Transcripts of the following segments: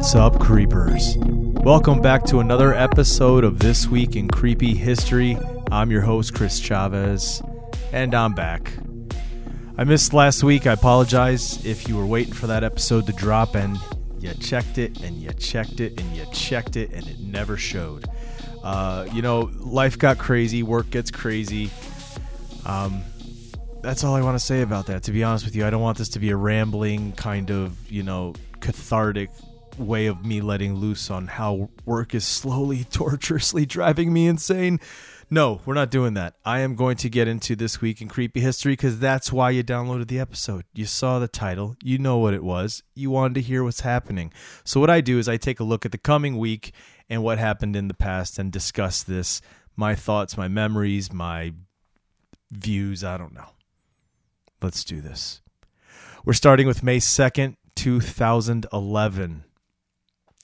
What's up, creepers? Welcome back to another episode of This Week in Creepy History. I'm your host, Chris Chavez, and I'm back. I missed last week. I apologize if you were waiting for that episode to drop and you checked it and you checked it and you checked it and it never showed. Uh, you know, life got crazy, work gets crazy. Um, that's all I want to say about that. To be honest with you, I don't want this to be a rambling kind of, you know, cathartic way of me letting loose on how work is slowly, torturously driving me insane. No, we're not doing that. I am going to get into this week in creepy history because that's why you downloaded the episode. You saw the title, you know what it was, you wanted to hear what's happening. So, what I do is I take a look at the coming week and what happened in the past and discuss this my thoughts, my memories, my views. I don't know. Let's do this. We're starting with May 2nd, 2011.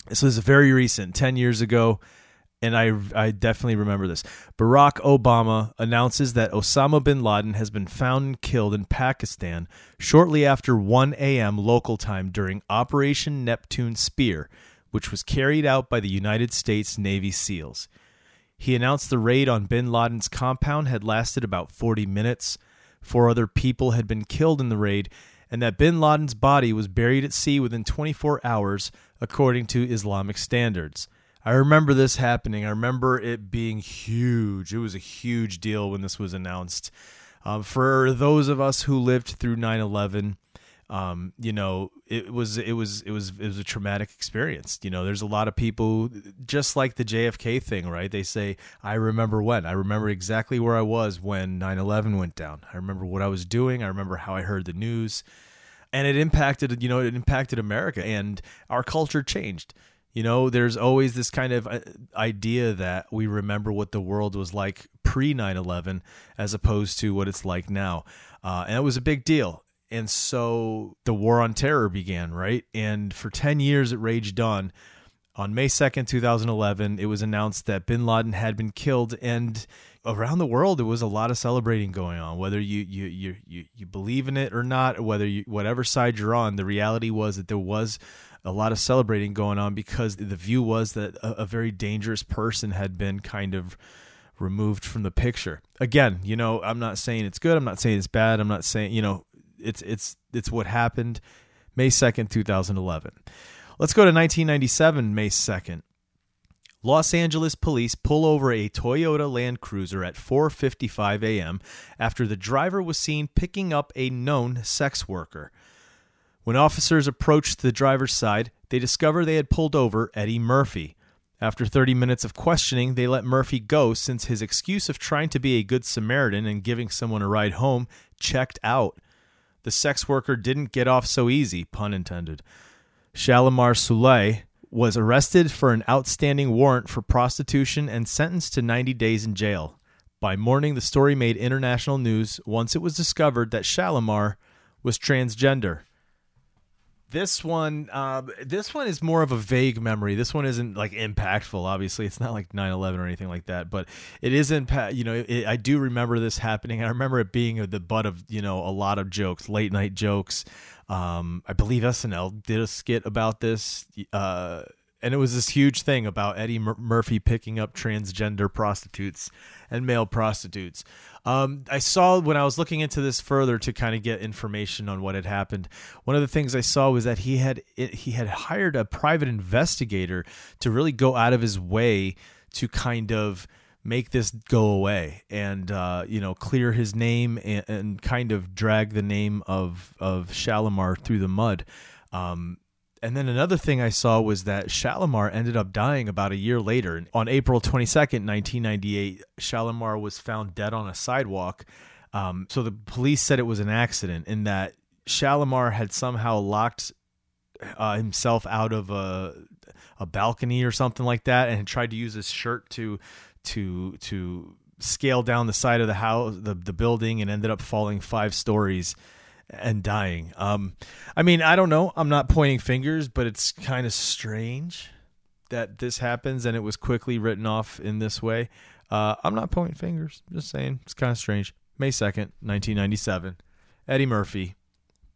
This was very recent, 10 years ago, and I, I definitely remember this. Barack Obama announces that Osama bin Laden has been found and killed in Pakistan shortly after 1 a.m. local time during Operation Neptune Spear, which was carried out by the United States Navy SEALs. He announced the raid on bin Laden's compound had lasted about 40 minutes. Four other people had been killed in the raid, and that bin Laden's body was buried at sea within 24 hours, according to Islamic standards. I remember this happening. I remember it being huge. It was a huge deal when this was announced. Um, for those of us who lived through 9 11, um, you know, it was it was it was it was a traumatic experience. You know, there's a lot of people just like the JFK thing, right? They say, "I remember when. I remember exactly where I was when 9/11 went down. I remember what I was doing. I remember how I heard the news." And it impacted, you know, it impacted America and our culture changed. You know, there's always this kind of uh, idea that we remember what the world was like pre 9 11 as opposed to what it's like now. Uh, and it was a big deal and so the war on terror began right and for 10 years it raged on on may 2nd 2011 it was announced that bin laden had been killed and around the world there was a lot of celebrating going on whether you you you you, you believe in it or not whether you whatever side you're on the reality was that there was a lot of celebrating going on because the view was that a, a very dangerous person had been kind of removed from the picture. Again, you know, I'm not saying it's good. I'm not saying it's bad. I'm not saying, you know, it's it's it's what happened May 2nd, 2011. Let's go to 1997, May 2nd. Los Angeles police pull over a Toyota Land Cruiser at 4:55 a.m. after the driver was seen picking up a known sex worker. When officers approached the driver's side, they discover they had pulled over Eddie Murphy. After 30 minutes of questioning, they let Murphy go since his excuse of trying to be a good Samaritan and giving someone a ride home checked out the sex worker didn't get off so easy, pun intended. Shalimar Seiuli was arrested for an outstanding warrant for prostitution and sentenced to 90 days in jail. By morning, the story made international news once it was discovered that Shalimar was transgender. This one, uh, this one is more of a vague memory. This one isn't like impactful. Obviously, it's not like 9/11 or anything like that. But it is impact. You know, it, I do remember this happening. I remember it being the butt of you know a lot of jokes, late night jokes. Um, I believe SNL did a skit about this. Uh, and it was this huge thing about Eddie Mur- Murphy picking up transgender prostitutes and male prostitutes. Um, I saw when I was looking into this further to kind of get information on what had happened. One of the things I saw was that he had he had hired a private investigator to really go out of his way to kind of make this go away and uh, you know clear his name and, and, kind of drag the name of of Shalimar through the mud. Um, and then another thing I saw was that Shalimar ended up dying about a year later. On April 22nd, 1998, Shalimar was found dead on a sidewalk. Um, so the police said it was an accident in that Shalimar had somehow locked uh, himself out of a a balcony or something like that, and tried to use his shirt to to to scale down the side of the house, the the building, and ended up falling five stories and dying. Um, I mean, I don't know. I'm not pointing fingers, but it's kind of strange that this happens and it was quickly written off in this way. Uh, I'm not pointing fingers. Just saying it's kind of strange. May 2nd, 1997. Eddie Murphy,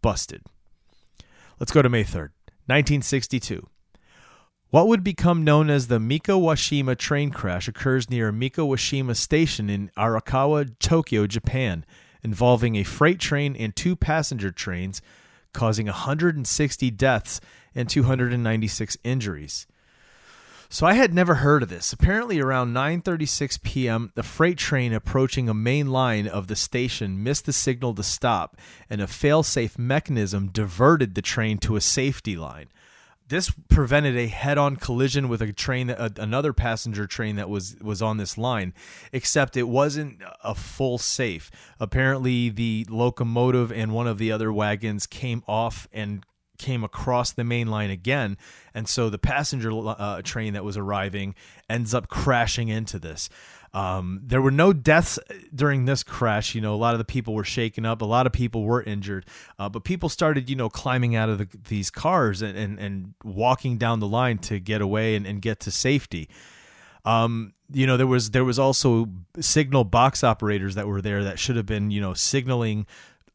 busted. Let's go to May 3rd, 1962. What would become known as the Mikawashima train crash occurs near Mikawashima Station in Arakawa, Tokyo, Japan, involving a freight train and two passenger trains, causing 160 deaths and 296 injuries. So I had never heard of this. Apparently around 9:36 p.m., the freight train approaching a main line of the station missed the signal to stop, and a fail-safe mechanism diverted the train to a safety line. This prevented a head-on collision with a train, that, another passenger train that was was on this line. Except it wasn't a full safe. Apparently, the locomotive and one of the other wagons came off and came across the main line again, and so the passenger uh, train that was arriving ends up crashing into this. Um, there were no deaths during this crash. You know, a lot of the people were shaken up. A lot of people were injured, uh, but people started, you know, climbing out of the, these cars and, and, and walking down the line to get away and, and get to safety. Um, you know, there was there was also signal box operators that were there that should have been, you know, signaling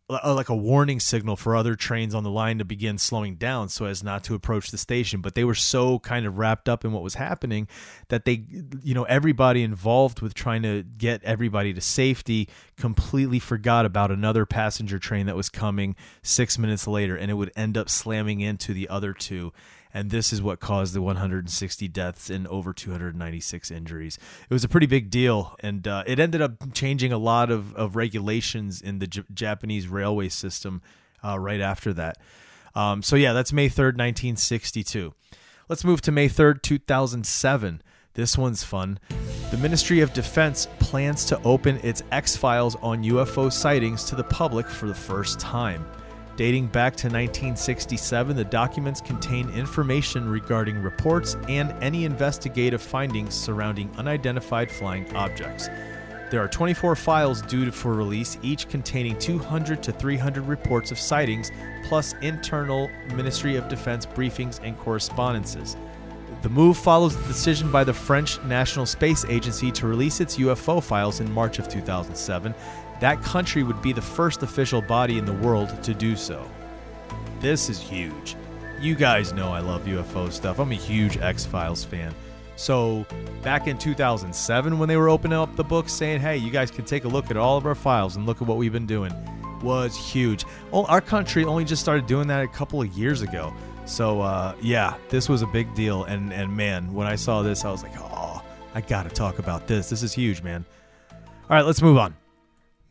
like a warning signal for other trains on the line to begin slowing down so as not to approach the station. But they were so kind of wrapped up in what was happening that they you know everybody involved with trying to get everybody to safety completely forgot about another passenger train that was coming 6 minutes later and it would end up slamming into the other two and this is what caused the 160 deaths and over 296 injuries. It was a pretty big deal, and uh, it ended up changing a lot of, of regulations in the J- Japanese railway system uh, right after that. Um, so, yeah, that's May 3rd, 1962. Let's move to May 3rd, 2007. This one's fun. The Ministry of Defense plans to open its X Files on UFO sightings to the public for the first time. Dating back to 1967, the documents contain information regarding reports and any investigative findings surrounding unidentified flying objects. There are 24 files due for release, each containing 200 to 300 reports of sightings, plus internal Ministry of Defense briefings and correspondences. The move follows the decision by the French National Space Agency to release its UFO files in March of 2007 that country would be the first official body in the world to do so. This is huge. You guys know I love UFO stuff. I'm a huge X Files fan. So, back in 2007, when they were opening up the books saying, hey, you guys can take a look at all of our files and look at what we've been doing, was huge. Our country only just started doing that a couple of years ago. So, uh, yeah, this was a big deal. And, and man, when I saw this, I was like, oh, I got to talk about this. This is huge, man. All right, let's move on.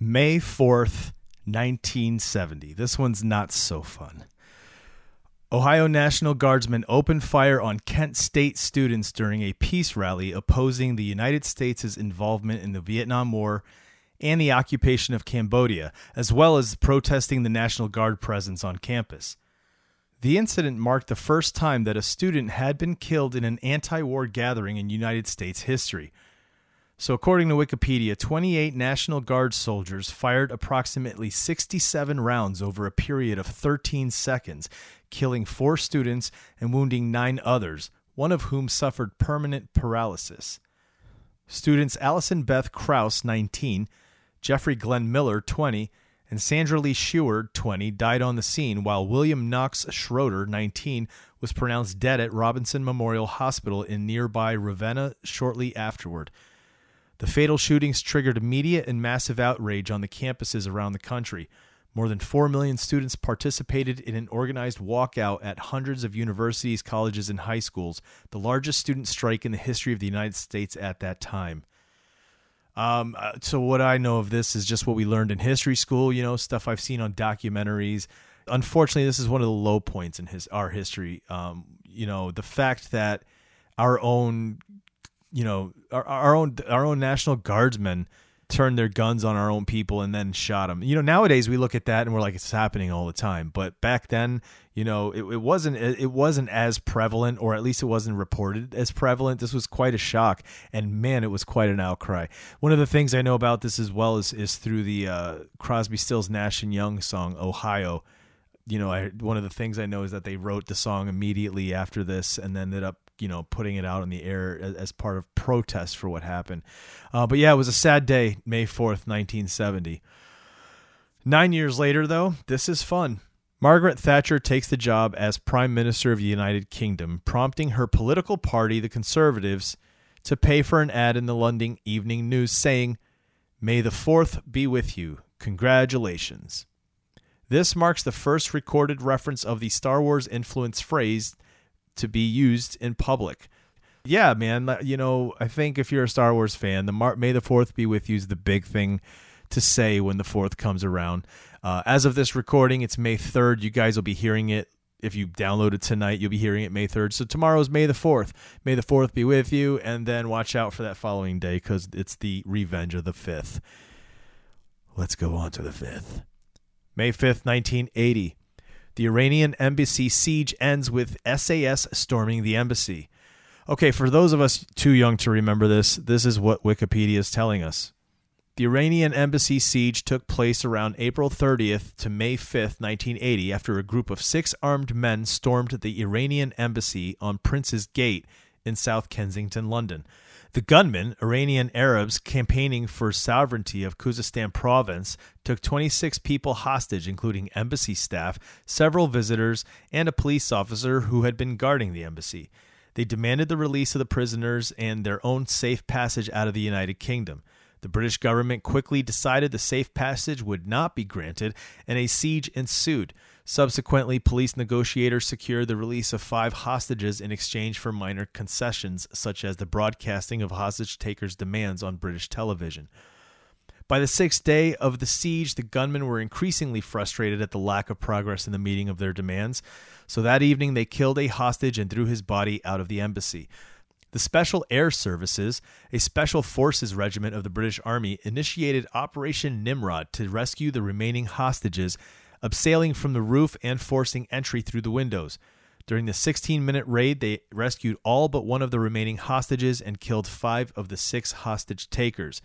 May 4th, 1970. This one's not so fun. Ohio National Guardsmen opened fire on Kent State students during a peace rally opposing the United States' involvement in the Vietnam War and the occupation of Cambodia, as well as protesting the National Guard presence on campus. The incident marked the first time that a student had been killed in an anti war gathering in United States history. So, according to Wikipedia, 28 National Guard soldiers fired approximately 67 rounds over a period of 13 seconds, killing four students and wounding nine others, one of whom suffered permanent paralysis. Students Allison Beth Krause, 19, Jeffrey Glenn Miller, 20, and Sandra Lee Sheward, 20, died on the scene, while William Knox Schroeder, 19, was pronounced dead at Robinson Memorial Hospital in nearby Ravenna shortly afterward. The fatal shootings triggered immediate and massive outrage on the campuses around the country. More than 4 million students participated in an organized walkout at hundreds of universities, colleges, and high schools, the largest student strike in the history of the United States at that time. Um, uh, so, what I know of this is just what we learned in history school, you know, stuff I've seen on documentaries. Unfortunately, this is one of the low points in his our history. Um, you know, the fact that our own, you know, our, our own our own national guardsmen turned their guns on our own people and then shot them. You know, nowadays we look at that and we're like, it's happening all the time. But back then, you know, it, it wasn't it wasn't as prevalent, or at least it wasn't reported as prevalent. This was quite a shock, and man, it was quite an outcry. One of the things I know about this as well is is through the uh, Crosby, Stills, Nash and Young song "Ohio." You know, I, one of the things I know is that they wrote the song immediately after this, and then ended up you know putting it out in the air as, as part of protest for what happened. Uh, but yeah, it was a sad day, May fourth, nineteen seventy. Nine years later, though, this is fun. Margaret Thatcher takes the job as Prime Minister of the United Kingdom, prompting her political party, the Conservatives, to pay for an ad in the London Evening News saying, May the 4th be with you. Congratulations. This marks the first recorded reference of the Star Wars influence phrase to be used in public. Yeah, man, you know, I think if you're a Star Wars fan, the Mar- May the 4th be with you is the big thing to say when the 4th comes around. Uh, as of this recording, it's May 3rd. You guys will be hearing it. If you download it tonight, you'll be hearing it May 3rd. So tomorrow is May the 4th. May the 4th be with you. And then watch out for that following day because it's the revenge of the 5th. Let's go on to the 5th. May 5th, 1980. The Iranian embassy siege ends with SAS storming the embassy. Okay, for those of us too young to remember this, this is what Wikipedia is telling us. The Iranian embassy siege took place around April 30th to May 5th, 1980, after a group of six armed men stormed the Iranian embassy on Prince's Gate in South Kensington, London. The gunmen, Iranian Arabs campaigning for sovereignty of Khuzestan province, took 26 people hostage, including embassy staff, several visitors, and a police officer who had been guarding the embassy. They demanded the release of the prisoners and their own safe passage out of the United Kingdom. The British government quickly decided the safe passage would not be granted, and a siege ensued. Subsequently, police negotiators secured the release of five hostages in exchange for minor concessions, such as the broadcasting of hostage takers' demands on British television. By the sixth day of the siege, the gunmen were increasingly frustrated at the lack of progress in the meeting of their demands. So that evening, they killed a hostage and threw his body out of the embassy. The Special Air Services, a special forces regiment of the British Army, initiated Operation Nimrod to rescue the remaining hostages, abseiling from the roof and forcing entry through the windows. During the 16 minute raid, they rescued all but one of the remaining hostages and killed five of the six hostage takers.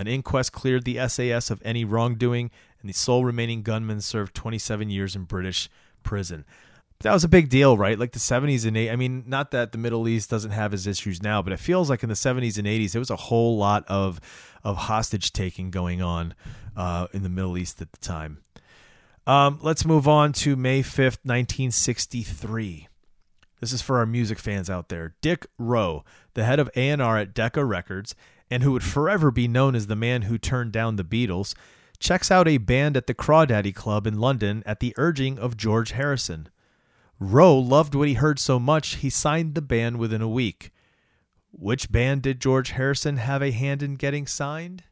An inquest cleared the SAS of any wrongdoing, and the sole remaining gunman served 27 years in British prison that was a big deal, right? Like the 70s and 80s. I mean, not that the Middle East doesn't have its issues now, but it feels like in the 70s and 80s, there was a whole lot of of hostage taking going on uh, in the Middle East at the time. Um, let's move on to May 5th, 1963. This is for our music fans out there. Dick Rowe, the head of A&R at Decca Records, and who would forever be known as the man who turned down the Beatles, checks out a band at the Crawdaddy Club in London at the urging of George Harrison. Rowe loved what he heard so much he signed the band within a week. Which band did George Harrison have a hand in getting signed?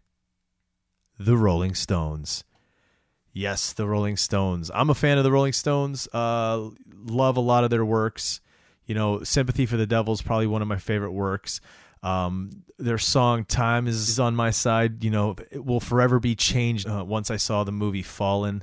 The Rolling Stones. Yes, the Rolling Stones. I'm a fan of the Rolling Stones. Uh, love a lot of their works. You know, Sympathy for the Devil is probably one of my favorite works. Um, their song "Time Is on My Side," you know, it will forever be changed. Uh, once I saw the movie Fallen,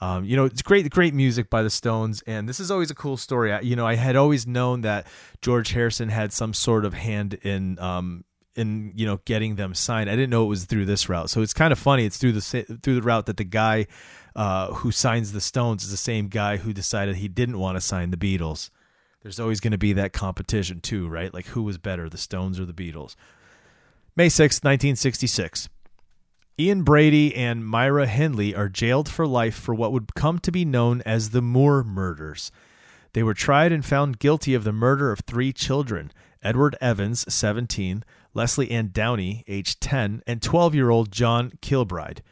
um, you know, it's great, great music by the Stones, and this is always a cool story. I, you know, I had always known that George Harrison had some sort of hand in, um, in you know, getting them signed. I didn't know it was through this route, so it's kind of funny. It's through the through the route that the guy uh, who signs the Stones is the same guy who decided he didn't want to sign the Beatles. There's always going to be that competition too, right? Like who was better, the Stones or the Beatles? May 6, 1966. Ian Brady and Myra Hindley are jailed for life for what would come to be known as the Moors murders. They were tried and found guilty of the murder of three children Edward Evans, 17, Leslie Ann Downey, age 10, and 12 year old John Kilbride.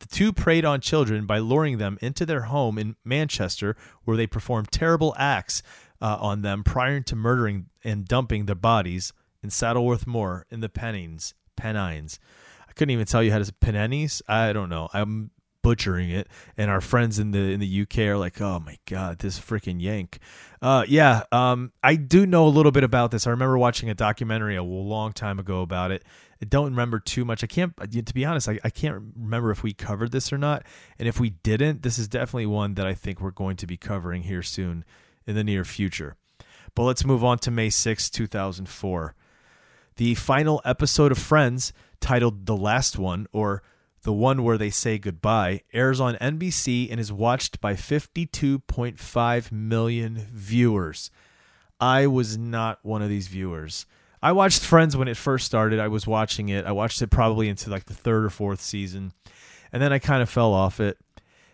The two preyed on children by luring them into their home in Manchester, where they performed terrible acts uh, on them prior to murdering and dumping their bodies in Saddleworth Moor in the Pennines. Pennines couldn't even tell you how to Pennines. I don't know. I'm butchering it, and our friends in the in the UK are like, "Oh my god, this freaking yank." Uh, yeah, um, I do know a little bit about this. I remember watching a documentary a long time ago about it. I don't remember too much. I can't, to be honest, I, I can't remember if we covered this or not. And if we didn't, this is definitely one that I think we're going to be covering here soon in the near future. But let's move on to May 6, 2004. The final episode of Friends, titled The Last One, or the one where they say goodbye, airs on NBC and is watched by 52.5 million viewers. I was not one of these viewers. I watched Friends when it first started. I was watching it. I watched it probably into like the third or fourth season. And then I kind of fell off it.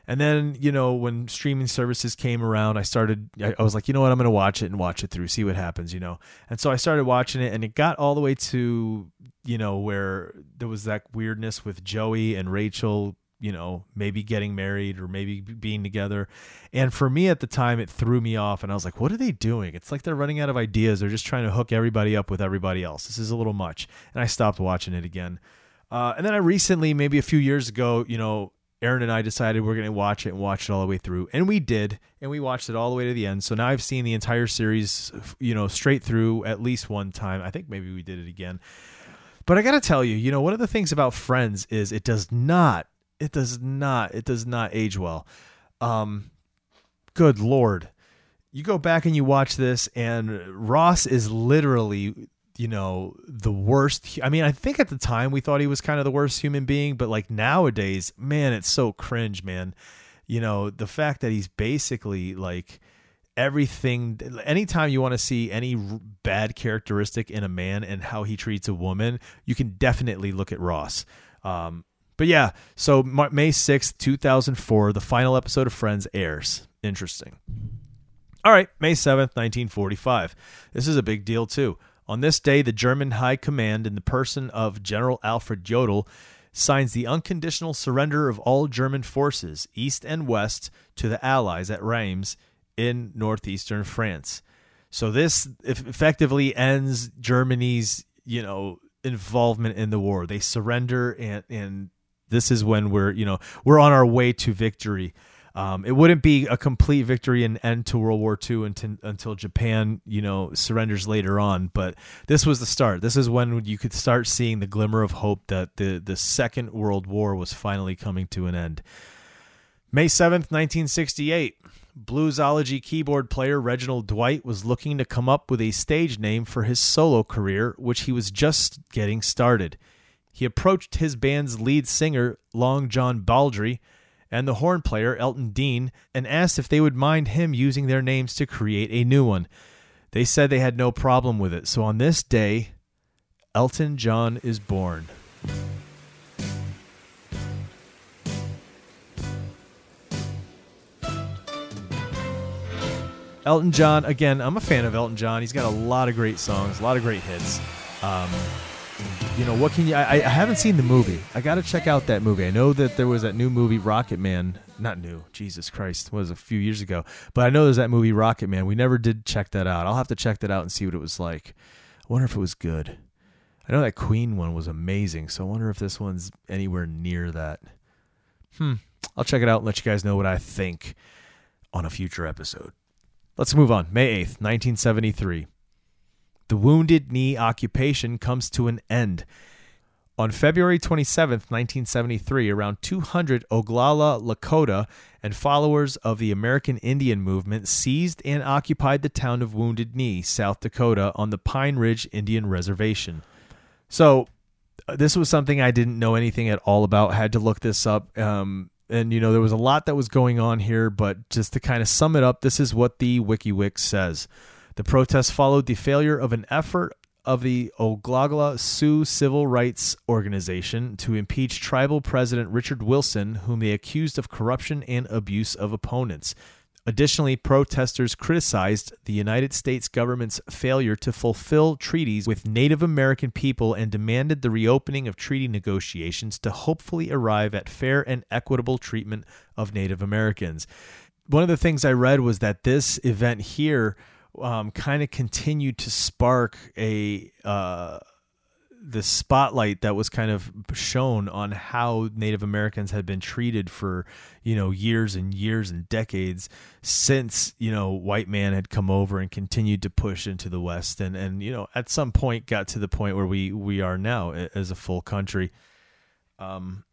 And then, you know, when streaming services came around, I started, I, was like, you know what, I'm going to watch it and watch it through, see what happens, you know. And so I started watching it, and it got all the way to, you know, where there was that weirdness with Joey and Rachel, you know, maybe getting married or maybe being together. And for me at the time, it threw me off, and I was like, what are they doing? It's like they're running out of ideas. They're just trying to hook everybody up with everybody else. This is a little much. And I stopped watching it again. Uh, and then I recently, maybe a few years ago, you know, Aaron and I decided we're going to watch it and watch it all the way through. And we did. And we watched it all the way to the end. So now I've seen the entire series, you know, straight through at least one time. I think maybe we did it again. But I got to tell you, you know, one of the things about Friends is it does not, it does not, it does not age well. Um, good Lord. You go back and you watch this, and Ross is literally you know the worst i mean i think at the time we thought he was kind of the worst human being but like nowadays man it's so cringe man. You know the fact that he's basically like everything anytime you want to see any bad characteristic in a man and how he treats a woman you can definitely look at ross. Um, but yeah so may 6th 2004 the final episode of friends airs. Interesting. All right may 7th 1945 this is a big deal too on this day, the German High Command, in the person of General Alfred Jodl, signs the unconditional surrender of all German forces, east and west, to the Allies at Reims in northeastern France. So this effectively ends Germany's, you know, involvement in the war. They surrender, and and this is when we're, you know, we're on our way to victory. Um, it wouldn't be a complete victory and end to World War II until, until Japan, you know, surrenders later on. But this was the start. This is when you could start seeing the glimmer of hope that the, the Second World War was finally coming to an end. May 7th, 1968. Bluesology keyboard player Reginald Dwight was looking to come up with a stage name for his solo career, which he was just getting started. He approached his band's lead singer, Long John Baldry, and the horn player Elton Dean and asked if they would mind him using their names to create a new one. They said they had no problem with it. So on this day, Elton John is born. Elton John, again, I'm a fan of Elton John. He's got a lot of great songs, a lot of great hits. Um, you know what can you I, I haven't seen the movie. I gotta check out that movie. I know that there was that new movie rocket man. Not new. Jesus christ. Was a few years ago. But i know there's that movie rocket man. We never did check that out. I'll have to check that out and see what it was like. I wonder if it was good. I know that queen one was amazing so i wonder if this one's anywhere near that. Hmm. I'll check it out and let you guys know what i think on a future episode. Let's move on. May 8th 1973 the Wounded Knee occupation comes to an end. On February 27, 1973, around 200 Oglala Lakota and followers of the American Indian movement seized and occupied the town of Wounded Knee, South Dakota, on the Pine Ridge Indian Reservation. So, uh, this was something I didn't know anything at all about. Had to look this up. Um, and, you know, there was a lot that was going on here, but just to kind of sum it up, this is what the WikiWix says. The protests followed the failure of an effort of the Oglala Sioux Civil Rights Organization to impeach tribal president Richard Wilson, whom they accused of corruption and abuse of opponents. Additionally, protesters criticized the United States government's failure to fulfill treaties with Native American people and demanded the reopening of treaty negotiations to hopefully arrive at fair and equitable treatment of Native Americans. One of the things I read was that this event here um, kind of continued to spark a uh, the spotlight that was kind of shown on how Native Americans had been treated for you know years and years and decades since you know white man had come over and continued to push into the West and and you know at some point got to the point where we we are now as a full country. Um.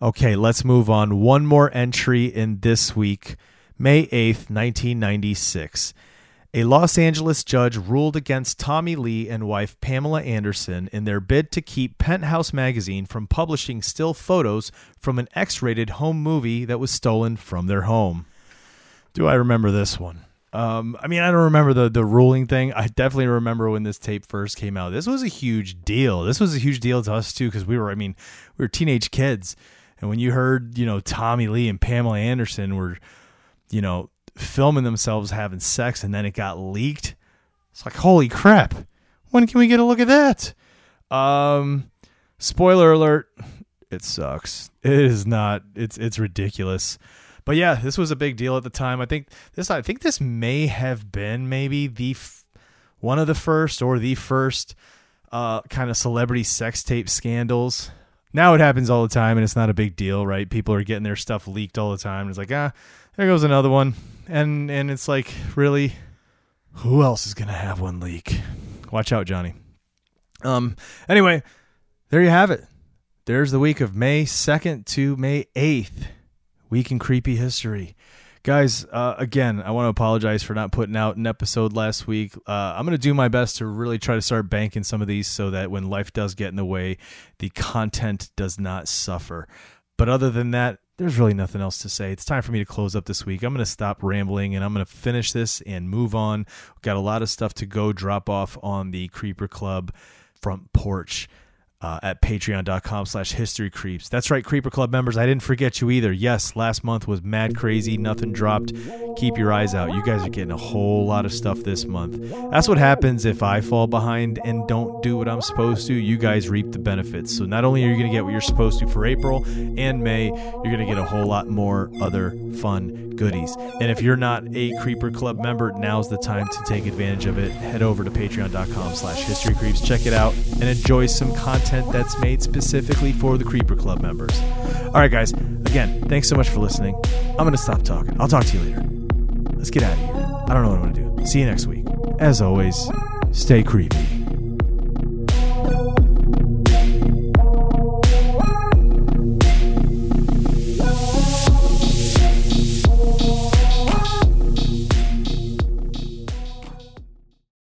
Okay, let's move on. One more entry in this week, May eighth, nineteen ninety six. A Los Angeles judge ruled against Tommy Lee and wife Pamela Anderson in their bid to keep Penthouse magazine from publishing still photos from an X rated home movie that was stolen from their home. Do I remember this one? Um, I mean, I don't remember the the ruling thing. I definitely remember when this tape first came out. This was a huge deal. This was a huge deal to us too because we were, I mean, we were teenage kids, and when you heard, you know, Tommy Lee and Pamela Anderson were, you know, filming themselves having sex and then it got leaked. It's like, holy crap. When can we get a look at that? Um spoiler alert, it sucks. It is not it's it's ridiculous. But yeah, this was a big deal at the time. I think this I think this may have been maybe the f- one of the first or the first uh, kind of celebrity sex tape scandals. Now it happens all the time and it's not a big deal, right? People are getting their stuff leaked all the time. It's like, ah, there goes another one. And and it's like really who else is gonna have one leak? Watch out johnny. Um anyway there you have it. There's the week of may 2nd to may 8th week in creepy history. Guys uh, again i want to apologize for not putting out an episode last week. Uh, i'm going to do my best to really try to start banking some of these so that when life does get in the way the content does not suffer. But other than that there's really nothing else to say. It's time for me to close up this week. I'm going to stop rambling and I'm going to finish this and move on. We've got a lot of stuff to go drop off on the Creeper Club front porch uh, at patreon.com slash history creeps. That's right creeper club members i didn't forget you either. Yes last month was mad crazy nothing dropped. Keep your eyes out. You guys are getting a whole lot of stuff this month. That's what happens if i fall behind and don't do what i'm supposed to. You guys reap the benefits. So not only are you going to get what you're supposed to for april and may you're going to get a whole lot more other fun goodies and if you're not a creeper club member now's the time to take advantage of it head over to patreon.com slash history creeps check it out and enjoy some content content that's made specifically for the Creeper Club members. All right, guys. Again, thanks so much for listening. I'm going to stop talking. I'll talk to you later. Let's get out of here. I don't know what I'm going to do. See you next week. As always, stay creepy.